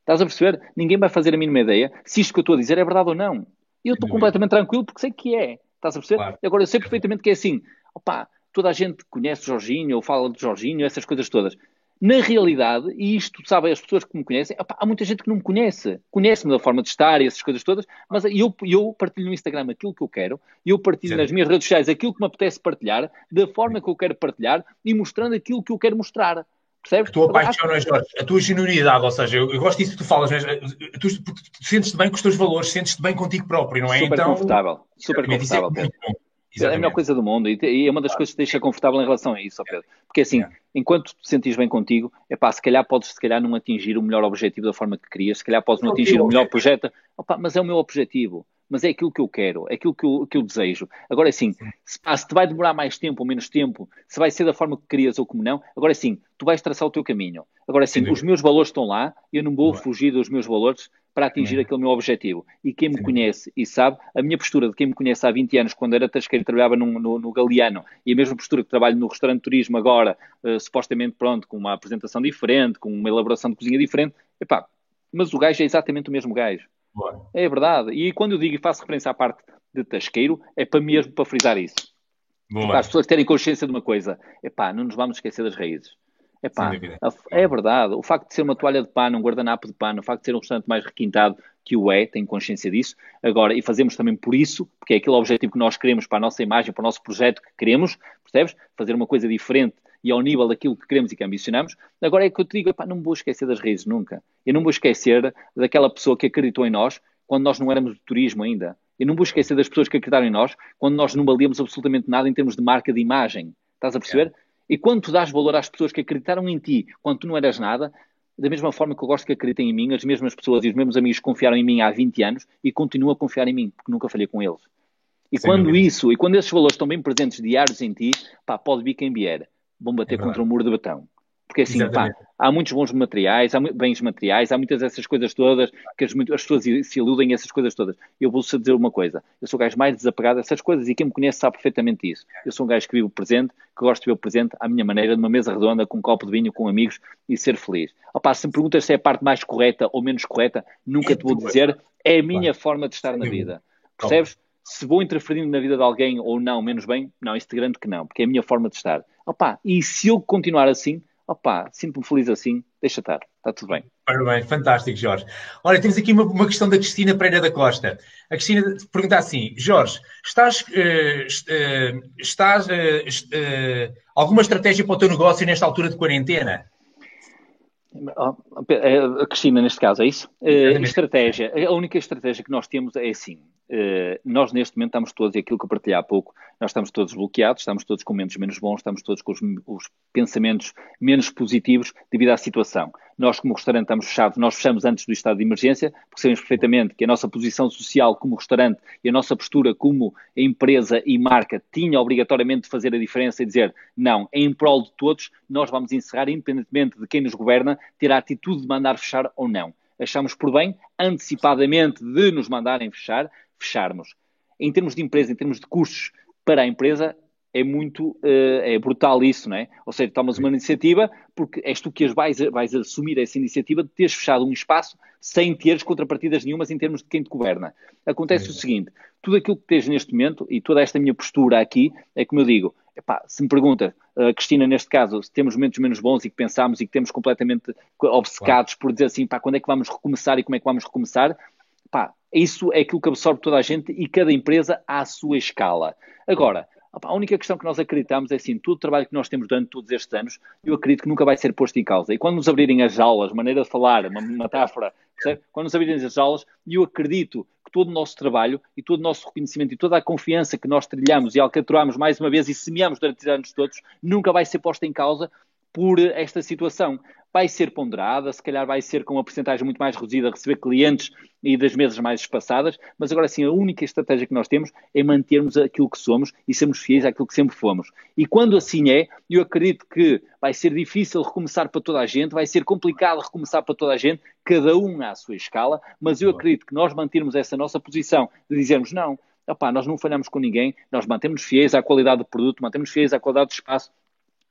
Estás a perceber? Ninguém vai fazer a mínima ideia se isto que eu estou a dizer é verdade ou não. Eu estou completamente tranquilo porque sei que é. Estás a perceber? Claro. Agora eu sei perfeitamente que é assim. Opá, toda a gente conhece Jorginho ou fala de Jorginho, essas coisas todas. Na realidade, e isto sabem as pessoas que me conhecem, opa, há muita gente que não me conhece. Conhece-me da forma de estar e essas coisas todas, mas eu, eu partilho no Instagram aquilo que eu quero, eu partilho Sim. nas minhas redes sociais aquilo que me apetece partilhar, da forma que eu quero partilhar e mostrando aquilo que eu quero mostrar. Percebes? A tua paixão, não é, Jorge? A tua genuinidade, ou seja, eu, eu gosto disso que tu falas, mas tu, tu, tu sentes-te bem com os teus valores, sentes-te bem contigo próprio, não é? Super então, confortável, super é confortável. É muito bom. Exatamente. É a melhor coisa do mundo e, é uma das coisas que te deixa confortável em relação a isso, Pedro. Porque assim, enquanto te sentires bem contigo, é pá, se calhar podes se calhar não atingir o melhor objetivo da forma que querias, se calhar podes não atingir o melhor projeto, opa, mas é o meu objetivo, mas é aquilo que eu quero, é aquilo que eu, que eu desejo. Agora assim, se, pá, se te vai demorar mais tempo ou menos tempo, se vai ser da forma que querias ou como não, agora sim, tu vais traçar o teu caminho. Agora sim, os meus valores estão lá, eu não vou fugir dos meus valores, para atingir aquele meu objetivo. E quem me Sim. conhece e sabe, a minha postura de quem me conhece há 20 anos, quando era tasqueiro e trabalhava no, no, no, Galeano, e a mesma postura que trabalho no restaurante de turismo agora, uh, supostamente pronto, com uma apresentação diferente, com uma elaboração de cozinha diferente, epá, mas o gajo é exatamente o mesmo gajo. Boa. É verdade. E quando eu digo e faço referência à parte de tasqueiro, é para mesmo para frisar isso. Para as pessoas terem consciência de uma coisa, epá, não nos vamos esquecer das raízes. Epá, é verdade. O facto de ser uma toalha de pano, um guardanapo de pano, o facto de ser um restaurante mais requintado que o é, tenho consciência disso. Agora, e fazemos também por isso, porque é aquele objetivo que nós queremos para a nossa imagem, para o nosso projeto que queremos, percebes? Fazer uma coisa diferente e ao nível daquilo que queremos e que ambicionamos. Agora é que eu te digo, epá, não me vou esquecer das raízes nunca. Eu não vou esquecer daquela pessoa que acreditou em nós quando nós não éramos de turismo ainda. Eu não vou esquecer das pessoas que acreditaram em nós quando nós não valíamos absolutamente nada em termos de marca de imagem. Estás a perceber? É. E quando tu dás valor às pessoas que acreditaram em ti quando tu não eras nada, da mesma forma que eu gosto que acreditem em mim, as mesmas pessoas e os mesmos amigos confiaram em mim há 20 anos e continuam a confiar em mim, porque nunca falhei com eles. E Sem quando dúvida. isso, e quando esses valores estão bem presentes diários em ti, pá, pode vir quem vier. Vão bater é contra um muro de betão. Porque assim, pá, há muitos bons materiais, há bens materiais, há muitas dessas coisas todas que as, as pessoas se iludem essas coisas todas. Eu vou-vos dizer uma coisa, eu sou o gajo mais desapegado dessas coisas e quem me conhece sabe perfeitamente isso. Eu sou um gajo que vive o presente, que gosto de ver o presente à minha maneira, numa mesa redonda, com um copo de vinho, com amigos e ser feliz. Opa, se me perguntas se é a parte mais correta ou menos correta, nunca te vou dizer, é a minha forma de estar na vida. Percebes? Se vou interferindo na vida de alguém ou não, menos bem, não, isso de grande que não, porque é a minha forma de estar. Opa, e se eu continuar assim, opá, sinto-me feliz assim, deixa estar, está tudo bem. Parabéns, fantástico, Jorge. Olha, temos aqui uma, uma, questão da Cristina Pereira da Costa. A Cristina pergunta assim: Jorge, estás, uh, uh, estás uh, alguma estratégia para o teu negócio nesta altura de quarentena? A Cristina, neste caso, é isso? estratégia. A única estratégia que nós temos é assim: eh, nós neste momento estamos todos, e aquilo que eu partilhei há pouco, nós estamos todos bloqueados, estamos todos com momentos menos bons, estamos todos com os, os, pensamentos menos positivos devido à situação. Nós, como restaurante, estamos fechados, nós fechamos antes do estado de emergência, porque sabemos perfeitamente que a nossa posição social como restaurante e a nossa postura como empresa e marca tinha obrigatoriamente de fazer a diferença e dizer, não, em prol de todos, nós vamos encerrar, independentemente de quem nos governa, ter a atitude de mandar fechar ou não achamos por bem, antecipadamente de nos mandarem fechar, fecharmos. Em termos de empresa, em termos de custos para a empresa, é muito uh, é brutal isso, não é? Ou seja, tomas uma iniciativa porque és tu que vais, vais assumir essa iniciativa de teres fechado um espaço sem teres contrapartidas nenhumas em termos de quem te governa. Acontece é. o seguinte, tudo aquilo que tens neste momento e toda esta minha postura aqui é como eu digo, epá, se me pergunta, uh, Cristina, neste caso, se temos momentos menos bons e que pensamos e que temos completamente obcecados claro. por dizer assim, pá, quando é que vamos recomeçar e como é que vamos recomeçar, pá, isso é aquilo que absorve toda a gente e cada empresa à sua escala. Agora, a única questão que nós acreditamos é assim, todo o trabalho que nós temos durante todos estes anos, eu acredito que nunca vai ser posto em causa. E quando nos abrirem as aulas, maneira de falar, uma metáfora, certo? quando nos abrirem as aulas, eu acredito que todo o nosso trabalho e todo o nosso reconhecimento e toda a confiança que nós trilhamos e alcatroamos mais uma vez e semeamos durante os anos todos, nunca vai ser posta em causa por esta situação vai ser ponderada, se calhar vai ser com uma porcentagem muito mais reduzida, receber clientes e das mesas mais espaçadas, mas agora sim, a única estratégia que nós temos é mantermos aquilo que somos e sermos fiéis àquilo que sempre fomos. E quando assim é, eu acredito que vai ser difícil recomeçar para toda a gente, vai ser complicado recomeçar para toda a gente, cada um à sua escala, mas eu acredito que nós mantermos essa nossa posição de dizermos não, opá, nós não falhamos com ninguém, nós mantemos fiéis à qualidade do produto, mantemos fiéis à qualidade do espaço,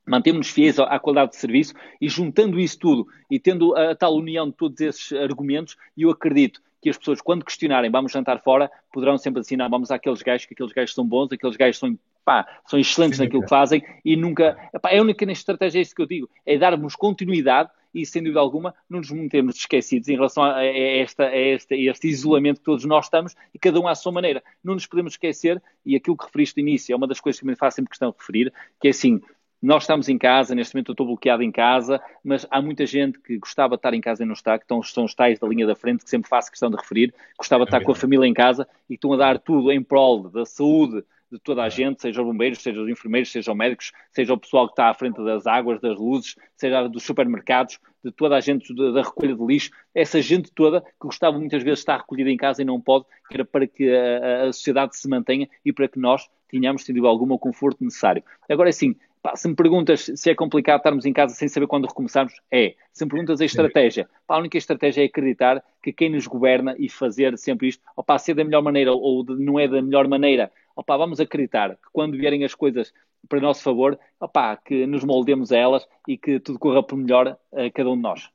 mantemos-nos fiéis à qualidade de serviço e juntando isso tudo e tendo a tal união de todos esses argumentos, eu acredito que as pessoas, quando questionarem vamos jantar fora, poderão sempre não, vamos àqueles gajos, que aqueles gajos são bons, aqueles gajos são, pá, são excelentes Sim, naquilo é. que fazem e nunca... É a única estratégia, é isso que eu digo, é darmos continuidade e, sem dúvida alguma, não nos mantemos esquecidos em relação a, esta, a, este, a este isolamento que todos nós estamos e cada um à sua maneira. Não nos podemos esquecer, e aquilo que referiste no início é uma das coisas que me faz sempre questão de referir, que é assim, nós estamos em casa, neste momento eu estou bloqueado em casa, mas há muita gente que gostava de estar em casa e não está, que estão, são os tais da linha da frente, que sempre faço questão de referir, gostava de estar com a família em casa e estão a dar tudo em prol da saúde de toda a gente, seja os bombeiros, seja os enfermeiros, seja os médicos, seja o pessoal que está à frente das águas, das luzes, seja dos supermercados, de toda a gente da recolha de lixo, essa gente toda que gostava muitas vezes de estar recolhida em casa e não pode, que era para que a, a sociedade se mantenha e para que nós tenhamos, sem dúvida alguma, o conforto necessário. Agora, sim, Pá, se me perguntas se é complicado estarmos em casa sem saber quando recomeçarmos, é. Se me perguntas a estratégia, pá, a única estratégia é acreditar que quem nos governa e fazer sempre isto, opá, ser da melhor maneira ou de, não é da melhor maneira, opá, vamos acreditar que quando vierem as coisas para nosso favor, opá, que nos moldemos a elas e que tudo corra por melhor a cada um de nós.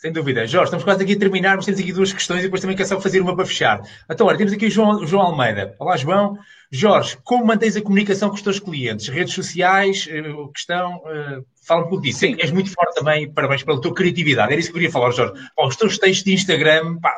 Sem dúvida. Jorge, estamos quase aqui a terminar, mas temos aqui duas questões e depois também quero só fazer uma para fechar. Então, olha, temos aqui o João, João Almeida. Olá, João. Jorge, como mantens a comunicação com os teus clientes? Redes sociais, eh, questão, uh, fala um pouco disso. Sim. És muito forte também, parabéns pela tua criatividade. Era isso que eu queria falar, Jorge. Pá, os teus textos de Instagram, pá,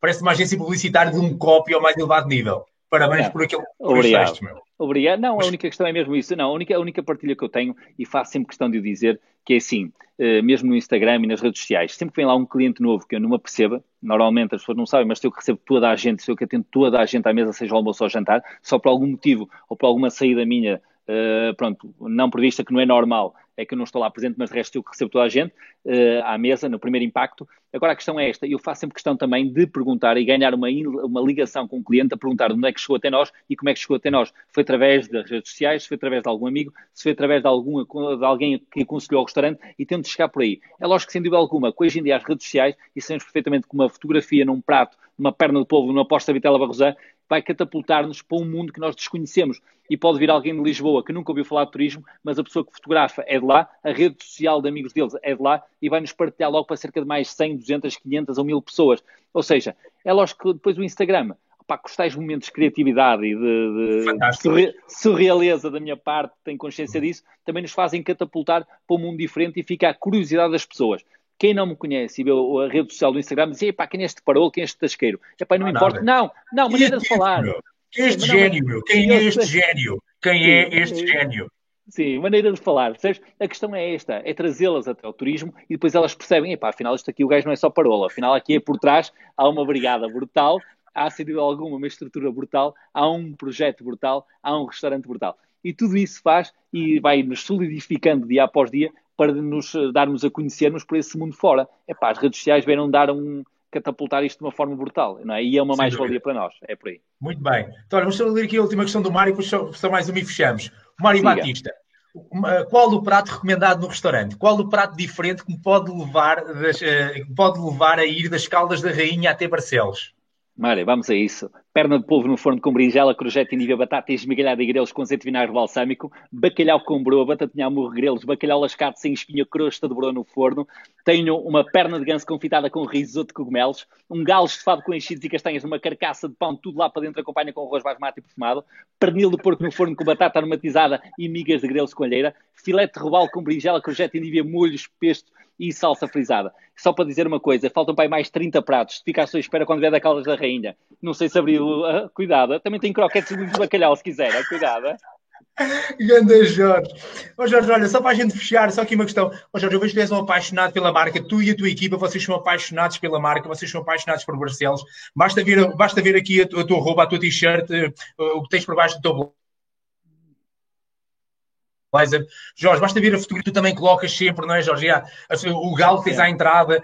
parece uma agência publicitária de um copy ao mais elevado nível. Parabéns por aquele por textos, meu. Obrigado. Não, a única questão é mesmo isso. Não, a única, a única partilha que eu tenho, e faço sempre questão de o dizer, que é assim, uh, mesmo no Instagram e nas redes sociais, sempre que vem lá um cliente novo que eu não me aperceba, normalmente as pessoas não sabem, mas se eu que recebo toda a gente, se eu que atendo toda a gente à mesa, seja ao almoço ou ao jantar, só por algum motivo ou por alguma saída minha, uh, pronto, não prevista, que não é normal, é que eu não estou lá presente, mas de resto eu recebo toda a gente uh, à mesa, no primeiro impacto. Agora a questão é esta, eu faço sempre questão também de perguntar e ganhar uma, uma ligação com o cliente a perguntar onde é que chegou até nós e como é que chegou até nós. Foi através das redes sociais, se foi através de algum amigo, se foi através de, algum, de alguém que aconselhou ao restaurante e tento chegar por aí. É lógico que sem dúvida alguma, que hoje em dia as redes sociais, e sabemos perfeitamente que uma fotografia num prato, uma perna de polvo, numa posta de vitela barrosã, vai catapultar-nos para um mundo que nós desconhecemos. E pode vir alguém de Lisboa que nunca ouviu falar de turismo, mas a pessoa que fotografa é de lá, a rede social de amigos deles é de lá e vai nos partilhar logo para cerca de mais 100, 200, 500 ou 1000 pessoas. Ou seja, é lógico que depois o Instagram, pá, com os tais momentos de criatividade e de, de surrealeza da minha parte, tenho consciência disso, também nos fazem catapultar para um mundo diferente e fica a curiosidade das pessoas. Quem não me conhece e vê a rede social do Instagram diz, pá, quem é este parolo, quem é este tasqueiro? Epá, não, não importa. Não, não, maneira de falar. Quem é este gênio, meu? Quem é este gênio? Quem é este gênio? Sim, maneira de falar. Percebes? A questão é esta: é trazê-las até ao turismo e depois elas percebem, epá, afinal isto aqui o gajo não é só parola, afinal aqui é por trás, há uma brigada brutal, há sem dúvida alguma uma estrutura brutal, há um projeto brutal, há um restaurante brutal. E tudo isso faz e vai nos solidificando dia após dia para nos darmos a conhecermos por esse mundo fora. Epá, as redes sociais vieram dar um, catapultar isto de uma forma brutal, não é? E é uma mais-valia para nós, é por aí. Muito bem. Então, vamos ler aqui a última questão do Mário, depois só, mais uma e fechamos. Mário Siga. Batista, qual o prato recomendado no restaurante? Qual o prato diferente que me pode levar, das, uh, pode levar a ir das Caldas da Rainha até Barcelos? Mário, vamos a isso. Perna de polvo no forno com berinjela, crojete, indívia, batata e esmigalhada de grelos com azeite de vinagre balsâmico, bacalhau com broa, batatinha amor grelos, bacalhau lascado sem espinha, crosta de broa no forno. Tenho uma perna de ganso confitada com risoto de cogumelos, um galo estufado com enchidos e castanhas numa carcaça de pão, tudo lá para dentro, acompanha com arroz basmati perfumado, pernil de porco no forno com batata aromatizada e migas de grelos com alheira, filete de robalo com berinjela, crojete, indívia, molhos, pesto e salsa frisada. Só para dizer uma coisa, faltam para aí mais 30 pratos. Fica à sua espera quando vier da Caldas da Rainha. Não sei se abrir. Uh, cuidado. Também tem croquetes de bacalhau, se quiser. Uh, cuidado. Ganda Jorge. Ó Jorge, olha, só para a gente fechar, só aqui uma questão. Ó Jorge, eu vejo que tu és um apaixonado pela marca, tu e a tua equipa, vocês são apaixonados pela marca, vocês são apaixonados por Barcelos. Basta ver, basta ver aqui a, a tua roupa, a tua t-shirt, uh, o que tens por baixo do teu blog Blazer. Jorge, basta ver a fotografia que tu também colocas sempre, não é, Jorge? o galo que tens à entrada,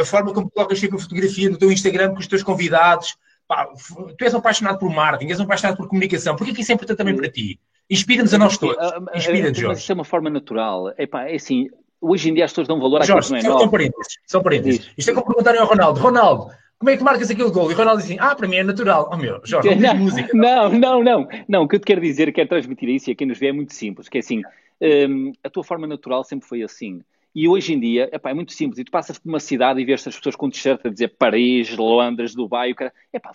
a forma como colocas sempre a fotografia no teu Instagram com os teus convidados. Pá, tu és um apaixonado por marketing, és um apaixonado por comunicação. Por que isso é importante também para ti? Inspira-nos a nós todos. Inspira-nos, Jorge. Isso é uma forma natural. Epá, é assim, hoje em dia as pessoas dão valor àquilo que não é são, são parênteses, são parênteses. Isto é como perguntarem ao Ronaldo, Ronaldo, como é que marcas aquele gol? E o Ronaldo diz assim, ah, para mim é natural. Oh meu, Jorge, não, não música. Não, não, não. Não, o que eu te quero dizer, quero transmitir isso e a quem nos vê é muito simples, que é assim, um, a tua forma natural sempre foi assim. E hoje em dia, epá, é muito simples. E tu passas por uma cidade e vês as pessoas com t-shirt a dizer Paris, Londres, Dubai, o cara, epá,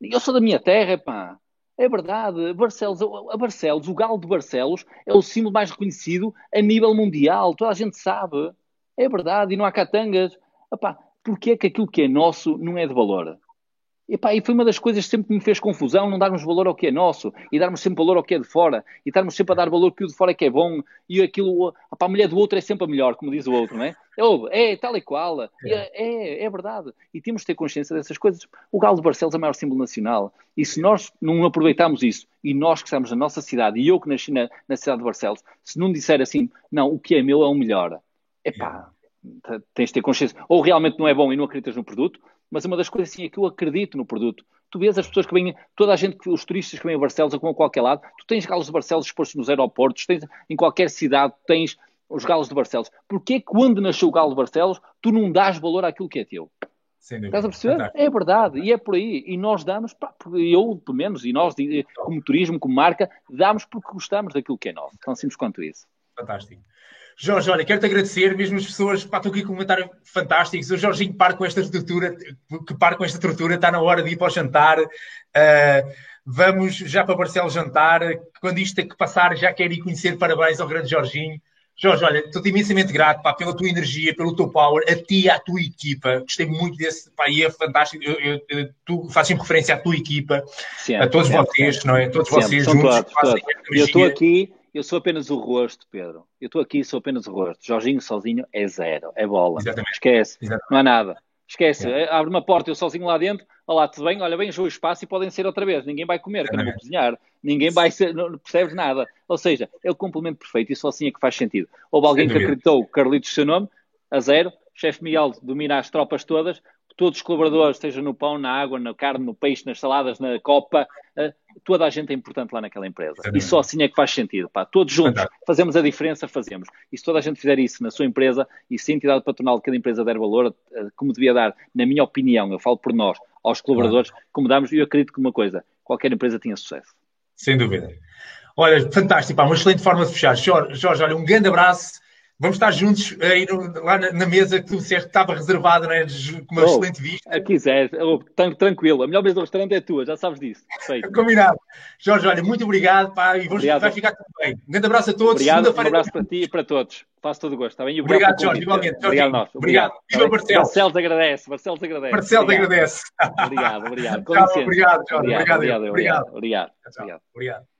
eu sou da minha terra, epá. É verdade, Barcelos, a Barcelos, o galo de Barcelos é o símbolo mais reconhecido a nível mundial, toda a gente sabe. É verdade, e não há catangas. Epá, porquê é que aquilo que é nosso não é de valor? E, pá, e foi uma das coisas que sempre me fez confusão, não darmos valor ao que é nosso, e darmos sempre valor ao que é de fora, e estarmos sempre a dar valor que o de fora é que é bom, e aquilo, a mulher do outro é sempre a melhor, como diz o outro, não é? É, é tal e qual, é. é, é verdade. E temos de ter consciência dessas coisas. O Galo de Barcelos é o maior símbolo nacional, e se nós não aproveitamos isso, e nós que estamos na nossa cidade, e eu que nasci na, na cidade de Barcelos, se não disser assim, não, o que é meu é o melhor, é pá, tens de ter consciência. Ou realmente não é bom e não acreditas no produto, mas uma das coisas assim é que eu acredito no produto. Tu vês as pessoas que vêm, toda a gente, os turistas que vêm a Barcelos ou a qualquer lado, tu tens galos de Barcelos expostos nos aeroportos, tens em qualquer cidade, tens os galos de Barcelos. Porquê que quando nasceu o galo de Barcelos, tu não dás valor àquilo que é teu? Estás a perceber? Fantástico. É verdade, e é por aí. E nós damos, pá, eu, pelo menos, e nós, como turismo, como marca, damos porque gostamos daquilo que é nosso. Tão simples quanto isso. Fantástico. Jorge, olha, quero-te agradecer, mesmo as pessoas, pá, estão aqui com um comentário fantástico. O Jorginho para com esta estrutura, que para com esta estrutura, está na hora de ir para o jantar. Uh, vamos já para Barcelos jantar. Quando isto tem que passar, já quero ir conhecer. Parabéns ao grande Jorginho. Jorge, olha, estou-te imensamente grato pá, pela tua energia, pelo teu power, a ti e à tua equipa. Gostei muito desse, pá, e é fantástico. Eu, eu, eu, tu fazes sempre referência à tua equipa, sempre, a todos sempre, vocês, sempre. não é? Todos sempre, vocês juntos. Todos, todos. Eu estou aqui eu sou apenas o rosto, Pedro. Eu estou aqui sou apenas o rosto. Jorginho sozinho é zero, é bola. Exatamente. Esquece, Exatamente. não há nada. Esquece, é. abre uma porta, eu sozinho lá dentro, olá, tudo bem? Olha, bem, o espaço e podem ser outra vez. Ninguém vai comer, que eu não vou cozinhar. Ninguém vai ser, não percebes nada. Ou seja, é o complemento perfeito e só assim é que faz sentido. Houve alguém que acreditou, Carlitos, seu nome, a zero. Chefe Miguel domina as tropas todas, todos os colaboradores, seja no pão, na água, na carne, no peixe, nas saladas, na copa, uh, toda a gente é importante lá naquela empresa. E só assim é que faz sentido. Pá. Todos juntos Fantástico. fazemos a diferença, fazemos. E se toda a gente fizer isso na sua empresa e se a entidade patronal de cada empresa der valor, uh, como devia dar, na minha opinião, eu falo por nós, aos colaboradores, como damos, eu acredito que uma coisa, qualquer empresa tinha sucesso. Sem dúvida. Olha, fantástico, pá, uma excelente forma de fechar. Jorge, Jorge olha, um grande abraço Vamos estar juntos aí no, lá na, na, mesa que tu disseste que estava reservada, não é? com uma oh, excelente vista. A quiser, oh, tranquilo. A melhor mesa do restaurante é tua, já sabes disso. Perfeito. <laughs> Combinado. Jorge, olha, muito obrigado, pá, e vamos, obrigado. vai ficar tudo bem. Um grande abraço a todos. Obrigado, um abraço para ti e para todos. Faço todo o gosto, está bem? Obrigado, obrigado Jorge, igualmente. Obrigado, nós. Obrigado. Viva Barcelos. Barcelos agradece, Barcelos agradece. Barcelos agradece. Obrigado, obrigado. <laughs> Tchau, obrigado, Jorge. Obrigado, obrigado. Obrigado. Obrigado. Obrigado.